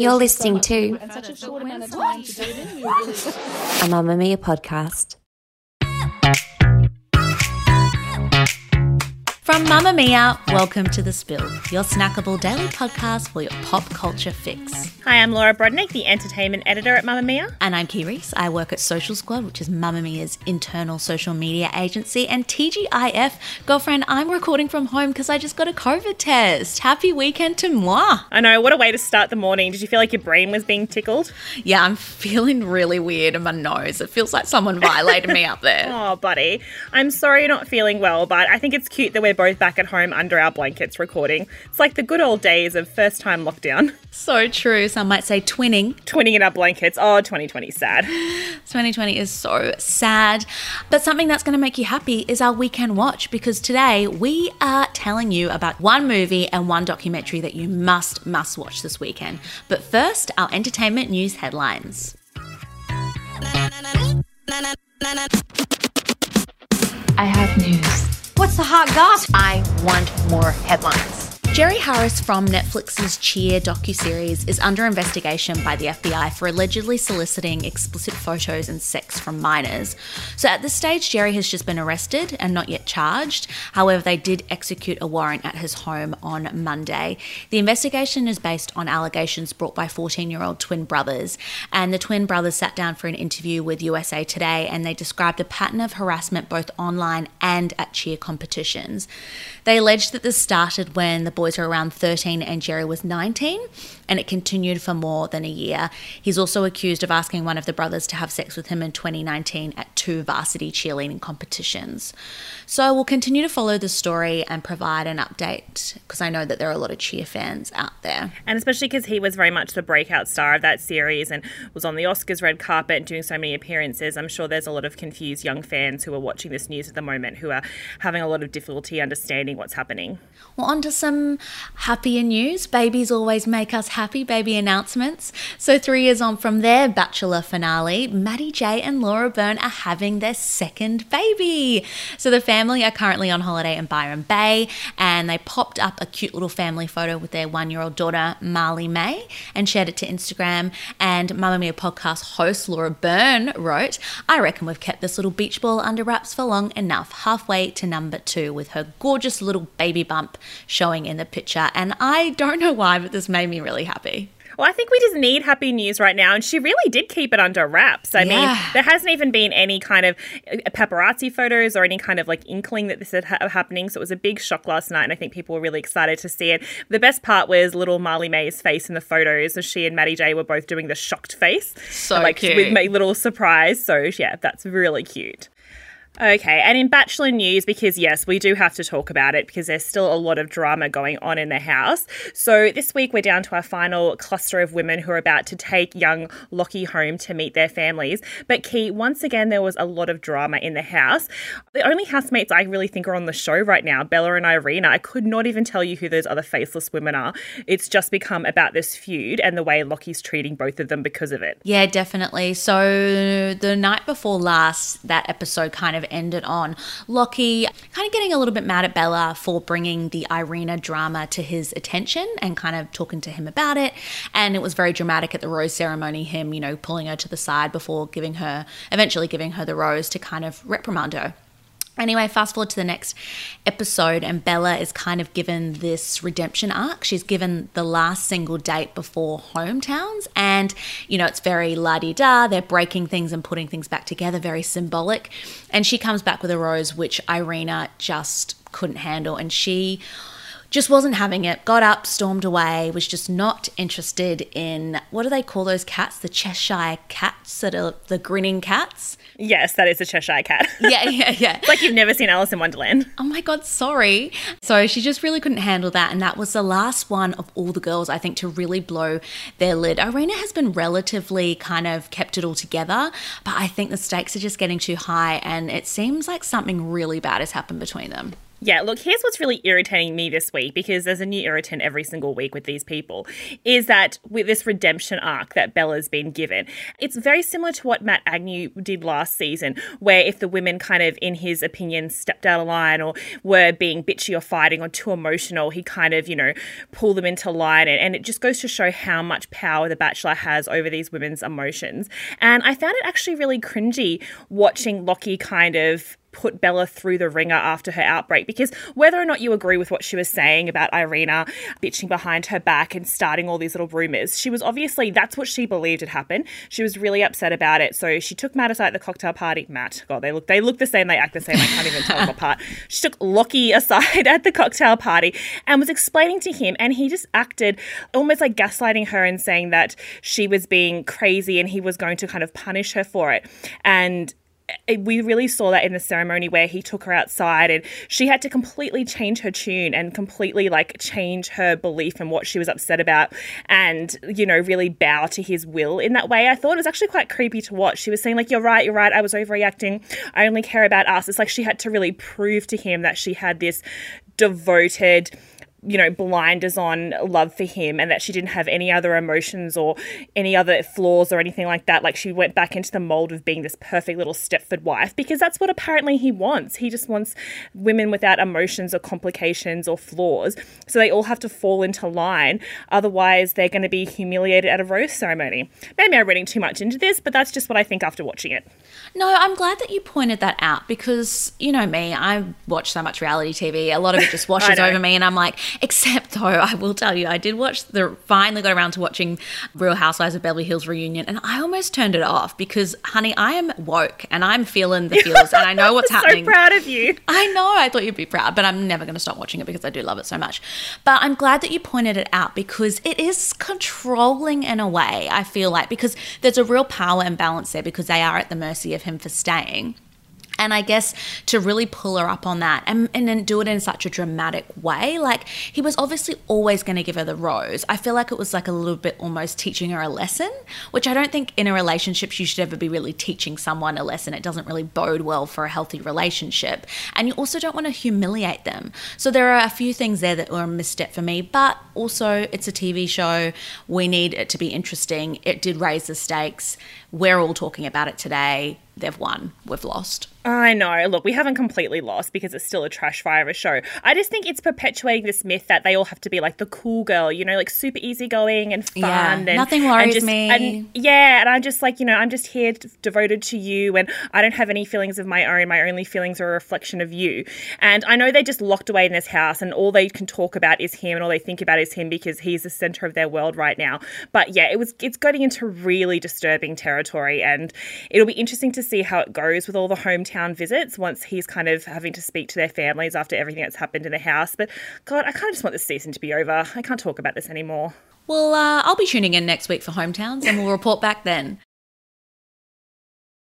You're listening to a Mamamia podcast. From Mamamia, welcome to The Spill, your snackable daily podcast for your pop culture fix. Hi, I'm Laura Brodnik, the entertainment editor at Mamamia. And I'm Reece. I work at Social Squad, which is Mamamia's internal social media agency. And TGIF, girlfriend, I'm recording from home because I just got a COVID test. Happy weekend to moi. I know, what a way to start the morning. Did you feel like your brain was being tickled? Yeah, I'm feeling really weird in my nose. It feels like someone violated me up there. Oh, buddy. I'm sorry you're not feeling well, but I think it's cute that we're both back at home under our blankets recording. It's like the good old days of first time lockdown. So true. Some might say twinning. Twinning in our blankets. Oh, 2020 sad. 2020 is so sad. But something that's going to make you happy is our weekend watch because today we are telling you about one movie and one documentary that you must, must watch this weekend. But first, our entertainment news headlines. I have news. What's the hot gossip? I want more headlines. Jerry Harris from Netflix's Cheer docuseries is under investigation by the FBI for allegedly soliciting explicit photos and sex from minors. So at this stage, Jerry has just been arrested and not yet charged. However, they did execute a warrant at his home on Monday. The investigation is based on allegations brought by 14 year old twin brothers. And the twin brothers sat down for an interview with USA Today and they described a pattern of harassment both online and at cheer competitions. They alleged that this started when the boys were around 13 and Jerry was 19, and it continued for more than a year. He's also accused of asking one of the brothers to have sex with him in 2019 at two varsity cheerleading competitions. So we'll continue to follow the story and provide an update because I know that there are a lot of cheer fans out there. And especially because he was very much the breakout star of that series and was on the Oscars red carpet and doing so many appearances. I'm sure there's a lot of confused young fans who are watching this news at the moment who are having a lot of difficulty understanding what's happening. Well, on to some happier news. Babies always make us happy, baby announcements. So, three years on from their Bachelor finale, Matty J and Laura Byrne are having their second baby. So, the family are currently on holiday in Byron Bay and they popped up a cute little family photo with their one year old daughter, Marlie Mae, and shared it to Instagram. And Mamamia podcast host Laura Byrne wrote, I reckon we've kept this little beach ball under wraps for long enough, halfway to number two, with her gorgeous little baby bump showing in the picture. And I don't know why, but this made me really happy. Well, I think we just need happy news right now. And she really did keep it under wraps. I yeah. mean, there hasn't even been any kind of uh, paparazzi photos or any kind of like inkling that this is ha- happening. So it was a big shock last night. And I think people were really excited to see it. The best part was little Marlie Mae's face in the photos as she and Matty J were both doing the shocked face. So like, cute. With a little surprise. So yeah, that's really cute. Okay, and in Bachelor news, because yes, we do have to talk about it because there's still a lot of drama going on in the house. So this week we're down to our final cluster of women who are about to take young Locky home to meet their families. But Kee, once again, there was a lot of drama in the house. The only housemates I really think are on the show right now, Bella and Irena, I could not even tell you who those other faceless women are. It's just become about this feud and the way Locky's treating both of them because of it. Yeah, definitely. So the night before last, that episode kind of ended on Locky kind of getting a little bit mad at Bella for bringing the Irena drama to his attention and kind of talking to him about it. And it was very dramatic at the rose ceremony, him, you know, pulling her to the side before giving her, eventually giving her the rose to kind of reprimand her. Anyway, fast forward to the next episode, and Bella is kind of given this redemption arc. She's given the last single date before hometowns, and you know, it's very la di da. They're breaking things and putting things back together, very symbolic. And she comes back with a rose, which Irena just couldn't handle, and she just wasn't having it, got up, stormed away, was just not interested in what do they call those cats? The Cheshire cats that are the grinning cats. Yes, that is a Cheshire cat. Yeah, yeah, yeah. it's like you've never seen Alice in Wonderland. Oh my God, sorry. So she just really couldn't handle that. And that was the last one of all the girls, I think, to really blow their lid. Irena has been relatively kind of kept it all together, but I think the stakes are just getting too high. And it seems like something really bad has happened between them. Yeah, look, here's what's really irritating me this week because there's a new irritant every single week with these people is that with this redemption arc that Bella's been given, it's very similar to what Matt Agnew did last season, where if the women kind of, in his opinion, stepped out of line or were being bitchy or fighting or too emotional, he kind of, you know, pull them into line. And, and it just goes to show how much power The Bachelor has over these women's emotions. And I found it actually really cringy watching Locky kind of put Bella through the ringer after her outbreak because whether or not you agree with what she was saying about Irena bitching behind her back and starting all these little rumors, she was obviously that's what she believed had happened. She was really upset about it. So she took Matt aside at the cocktail party. Matt, God, they look they look the same, they act the same. I can't even tell them apart. She took Locky aside at the cocktail party and was explaining to him, and he just acted almost like gaslighting her and saying that she was being crazy and he was going to kind of punish her for it. And we really saw that in the ceremony where he took her outside and she had to completely change her tune and completely like change her belief and what she was upset about and you know really bow to his will in that way. I thought it was actually quite creepy to watch. She was saying like you're right you're right i was overreacting. I only care about us. It's like she had to really prove to him that she had this devoted you know, blinders on love for him and that she didn't have any other emotions or any other flaws or anything like that. Like she went back into the mold of being this perfect little Stepford wife because that's what apparently he wants. He just wants women without emotions or complications or flaws. So they all have to fall into line. Otherwise, they're going to be humiliated at a rose ceremony. Maybe I'm reading too much into this, but that's just what I think after watching it. No, I'm glad that you pointed that out because you know me, I watch so much reality TV. A lot of it just washes over me, and I'm like, Except though, I will tell you, I did watch the finally got around to watching Real Housewives of Beverly Hills reunion, and I almost turned it off because, honey, I am woke and I'm feeling the feels, and I know what's happening. So proud of you. I know. I thought you'd be proud, but I'm never going to stop watching it because I do love it so much. But I'm glad that you pointed it out because it is controlling in a way. I feel like because there's a real power imbalance there because they are at the mercy of him for staying. And I guess to really pull her up on that and, and then do it in such a dramatic way, like he was obviously always going to give her the rose. I feel like it was like a little bit almost teaching her a lesson, which I don't think in a relationship you should ever be really teaching someone a lesson. It doesn't really bode well for a healthy relationship. And you also don't want to humiliate them. So there are a few things there that were a misstep for me, but also it's a TV show. We need it to be interesting. It did raise the stakes. We're all talking about it today. They've won. We've lost. I know. Look, we haven't completely lost because it's still a trash fire of a show. I just think it's perpetuating this myth that they all have to be like the cool girl, you know, like super easygoing and fun. Yeah, and nothing worries and just, me. And, yeah, and I'm just like, you know, I'm just here devoted to you, and I don't have any feelings of my own. My only feelings are a reflection of you. And I know they're just locked away in this house, and all they can talk about is him, and all they think about is him because he's the center of their world right now. But yeah, it was it's getting into really disturbing territory, and it'll be interesting to see how it goes with all the hometown visits once he's kind of having to speak to their families after everything that's happened in the house. But God, I kind of just want this season to be over. I can't talk about this anymore. Well, uh, I'll be tuning in next week for hometowns, and we'll report back then.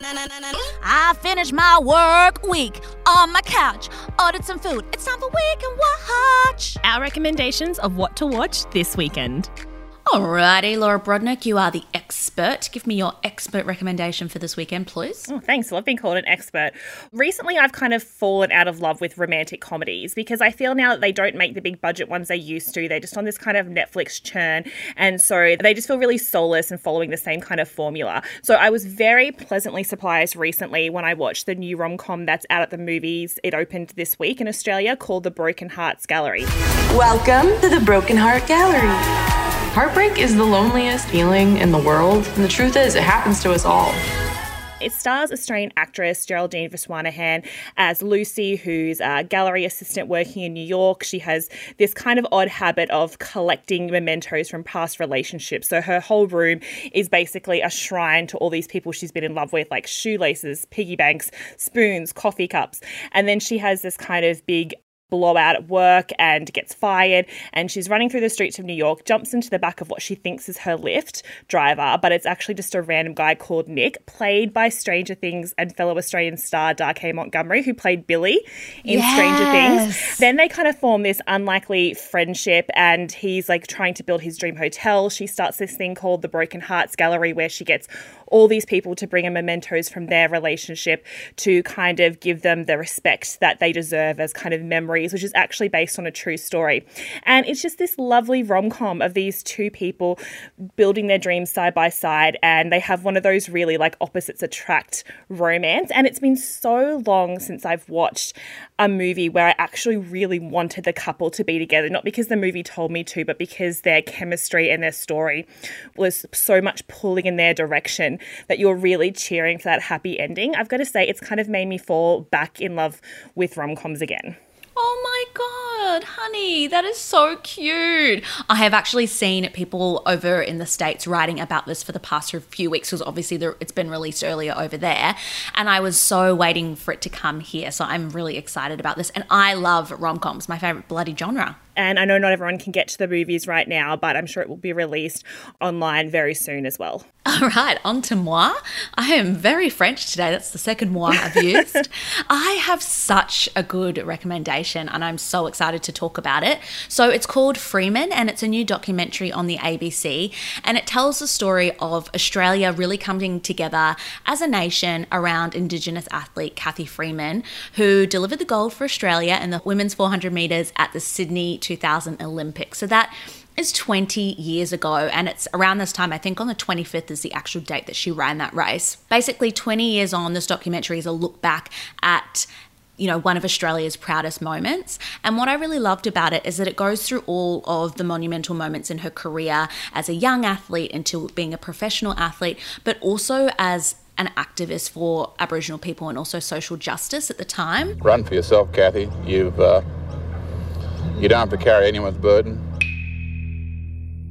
I finished my work week on my couch, ordered some food. It's time for Week and Watch. Our recommendations of what to watch this weekend. Alrighty, Laura Brodnik, you are the expert. Give me your expert recommendation for this weekend, please. Oh, thanks. I love being called an expert. Recently, I've kind of fallen out of love with romantic comedies because I feel now that they don't make the big budget ones they used to. They're just on this kind of Netflix churn. And so they just feel really soulless and following the same kind of formula. So I was very pleasantly surprised recently when I watched the new rom com that's out at the movies. It opened this week in Australia called The Broken Hearts Gallery. Welcome to the Broken Heart Gallery. Heartbreak is the loneliest feeling in the world, and the truth is, it happens to us all. It stars Australian actress Geraldine Viswanathan as Lucy, who's a gallery assistant working in New York. She has this kind of odd habit of collecting mementos from past relationships. So her whole room is basically a shrine to all these people she's been in love with, like shoelaces, piggy banks, spoons, coffee cups. And then she has this kind of big blowout at work and gets fired. And she's running through the streets of New York, jumps into the back of what she thinks is her Lyft driver, but it's actually just a random guy called Nick, played by Stranger Things and fellow Australian star Dacre Montgomery, who played Billy in Stranger Things. Then they kind of form this unlikely friendship, and he's like trying to build his dream hotel. She starts this thing called the Broken Hearts Gallery, where she gets all these people to bring in mementos from their relationship to kind of give them the respect that they deserve as kind of memories, which is actually based on a true story. And it's just this lovely rom com of these two people building their dreams side by side, and they have one of those really like opposites attract romance. And it's been so long since I've watched a movie where I actually really wanted the couple to be together, not because the movie told me to, but because their chemistry and their story was so much pulling in their direction that you're really cheering for that happy ending. I've got to say, it's kind of made me fall back in love with rom coms again. Oh my god, honey, that is so cute. I have actually seen people over in the States writing about this for the past few weeks because obviously it's been released earlier over there. And I was so waiting for it to come here. So I'm really excited about this. And I love rom coms, my favorite bloody genre. And I know not everyone can get to the movies right now, but I'm sure it will be released online very soon as well. All right, on to moi. I am very French today. That's the second moi I've used. I have such a good recommendation and I'm so excited to talk about it. So it's called Freeman and it's a new documentary on the ABC and it tells the story of Australia really coming together as a nation around Indigenous athlete Cathy Freeman, who delivered the gold for Australia in the women's 400 metres at the Sydney 2000 Olympics. So that is 20 years ago, and it's around this time, I think on the 25th is the actual date that she ran that race. Basically, 20 years on, this documentary is a look back at you know, one of Australia's proudest moments. And what I really loved about it is that it goes through all of the monumental moments in her career as a young athlete into being a professional athlete, but also as an activist for Aboriginal people and also social justice at the time. Run for yourself, Cathy. You've uh, you don't have to carry anyone's burden.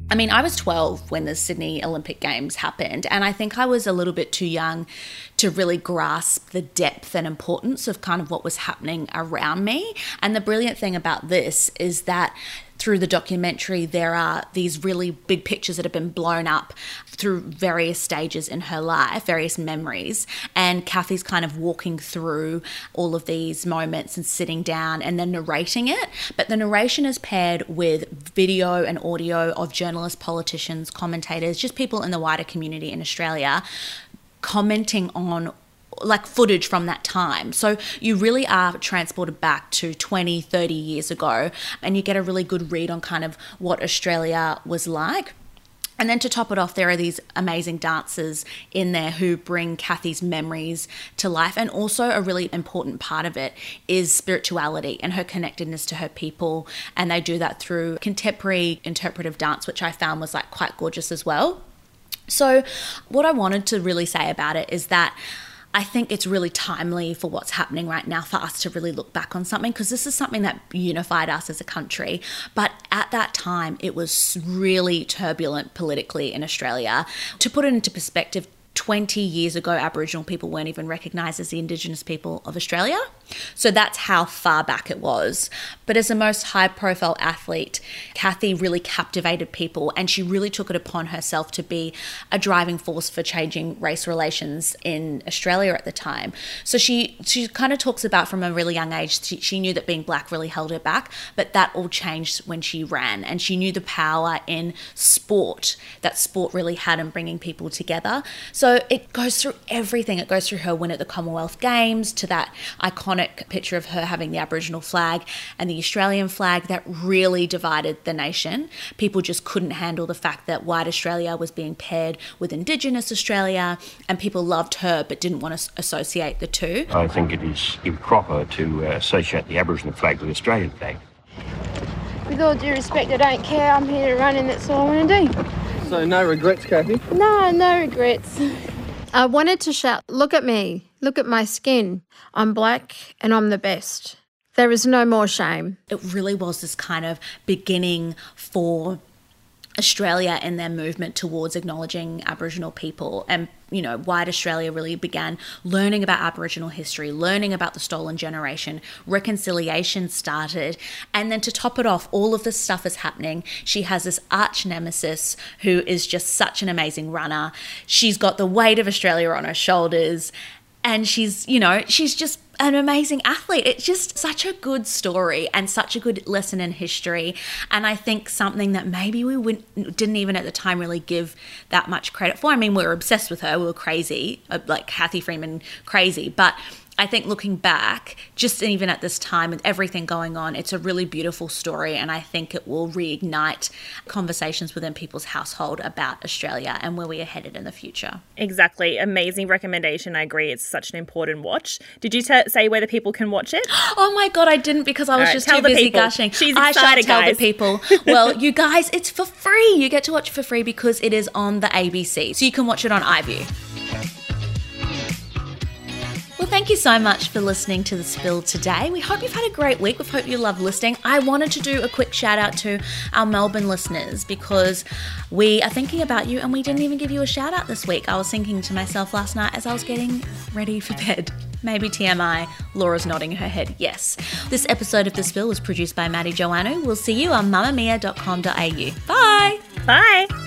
I mean, I was 12 when the Sydney Olympic Games happened, and I think I was a little bit too young to really grasp the depth and importance of kind of what was happening around me. And the brilliant thing about this is that through the documentary, there are these really big pictures that have been blown up through various stages in her life, various memories. And Cathy's kind of walking through all of these moments and sitting down and then narrating it. But the narration is paired with video and audio of journalists, politicians, commentators, just people in the wider community in Australia commenting on like footage from that time. So you really are transported back to 20, 30 years ago and you get a really good read on kind of what Australia was like. And then to top it off, there are these amazing dancers in there who bring Cathy's memories to life. And also, a really important part of it is spirituality and her connectedness to her people. And they do that through contemporary interpretive dance, which I found was like quite gorgeous as well. So, what I wanted to really say about it is that I think it's really timely for what's happening right now for us to really look back on something because this is something that unified us as a country. But at that time, it was really turbulent politically in Australia. To put it into perspective, 20 years ago, Aboriginal people weren't even recognised as the Indigenous people of Australia. So that's how far back it was. But as the most high profile athlete, Cathy really captivated people and she really took it upon herself to be a driving force for changing race relations in Australia at the time. So she, she kind of talks about from a really young age, she, she knew that being black really held her back, but that all changed when she ran and she knew the power in sport that sport really had in bringing people together. So it goes through everything. It goes through her win at the Commonwealth Games to that iconic iconic picture of her having the Aboriginal flag and the Australian flag that really divided the nation. People just couldn't handle the fact that white Australia was being paired with Indigenous Australia, and people loved her but didn't want to associate the two. I think it is improper to uh, associate the Aboriginal flag with the Australian flag. With all due respect, I don't care. I'm here to run, and that's all I want to do. So, no regrets, Cathy? No, no regrets. I wanted to shout, Look at me. Look at my skin. I'm black and I'm the best. There is no more shame. It really was this kind of beginning for Australia in their movement towards acknowledging Aboriginal people and you know, white Australia really began learning about Aboriginal history, learning about the stolen generation, reconciliation started. And then to top it off, all of this stuff is happening. She has this arch nemesis who is just such an amazing runner. She's got the weight of Australia on her shoulders. And she's, you know, she's just an amazing athlete. It's just such a good story and such a good lesson in history. And I think something that maybe we wouldn't, didn't even at the time really give that much credit for. I mean, we were obsessed with her, we were crazy, uh, like Cathy Freeman crazy. But I think looking back, just even at this time with everything going on, it's a really beautiful story. And I think it will reignite conversations within people's household about Australia and where we are headed in the future. Exactly. Amazing recommendation. I agree. It's such an important watch. Did you t- say where the people can watch it? Oh my God, I didn't because I was right, just too the busy people. gushing. She's I shall excited, tell guys. the people. Well, you guys, it's for free. You get to watch it for free because it is on the ABC. So you can watch it on iView. Well, thank you so much for listening to The Spill today. We hope you've had a great week. We hope you love listening. I wanted to do a quick shout out to our Melbourne listeners because we are thinking about you and we didn't even give you a shout out this week. I was thinking to myself last night as I was getting ready for bed. Maybe TMI. Laura's nodding her head. Yes. This episode of The Spill was produced by Maddie Joannou. We'll see you on mamamia.com.au. Bye. Bye.